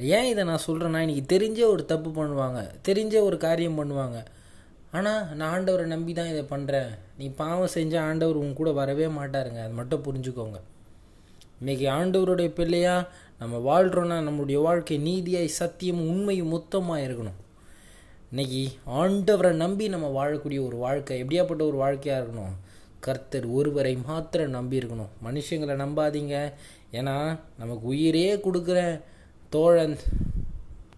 ஏன் இதை நான் சொல்கிறேன்னா இன்றைக்கி தெரிஞ்ச ஒரு தப்பு பண்ணுவாங்க. தெரிஞ்ச ஒரு காரியம் பண்ணுவாங்க. ஆனால் நான் ஆண்டவரை நம்பி தான் இதை பண்ணுறேன் நீ பாவம் செஞ்ச ஆண்டவர் உன் கூட வரவே மாட்டாருங்க. அது மட்டும் புரிஞ்சுக்கோங்க. இன்னைக்கு ஆண்டவருடைய பிள்ளையாக நம்ம வாழ்கிறோன்னா நம்மளுடைய வாழ்க்கை நீதியாய் சத்தியம் உண்மையும் மொத்தமாக இருக்கணும். இன்னைக்கு ஆண்டவரை நம்பி நம்ம வாழக்கூடிய ஒரு வாழ்க்கை எப்படியாப்பட்ட ஒரு வாழ்க்கையாக இருக்கணும்? கர்த்தர் ஒருவரை மாத்திரம் நம்பி இருக்கணும். மனுஷங்களை நம்பாதீங்க. ஏன்னா நமக்கு உயிரே கொடுக்குறேன். torrent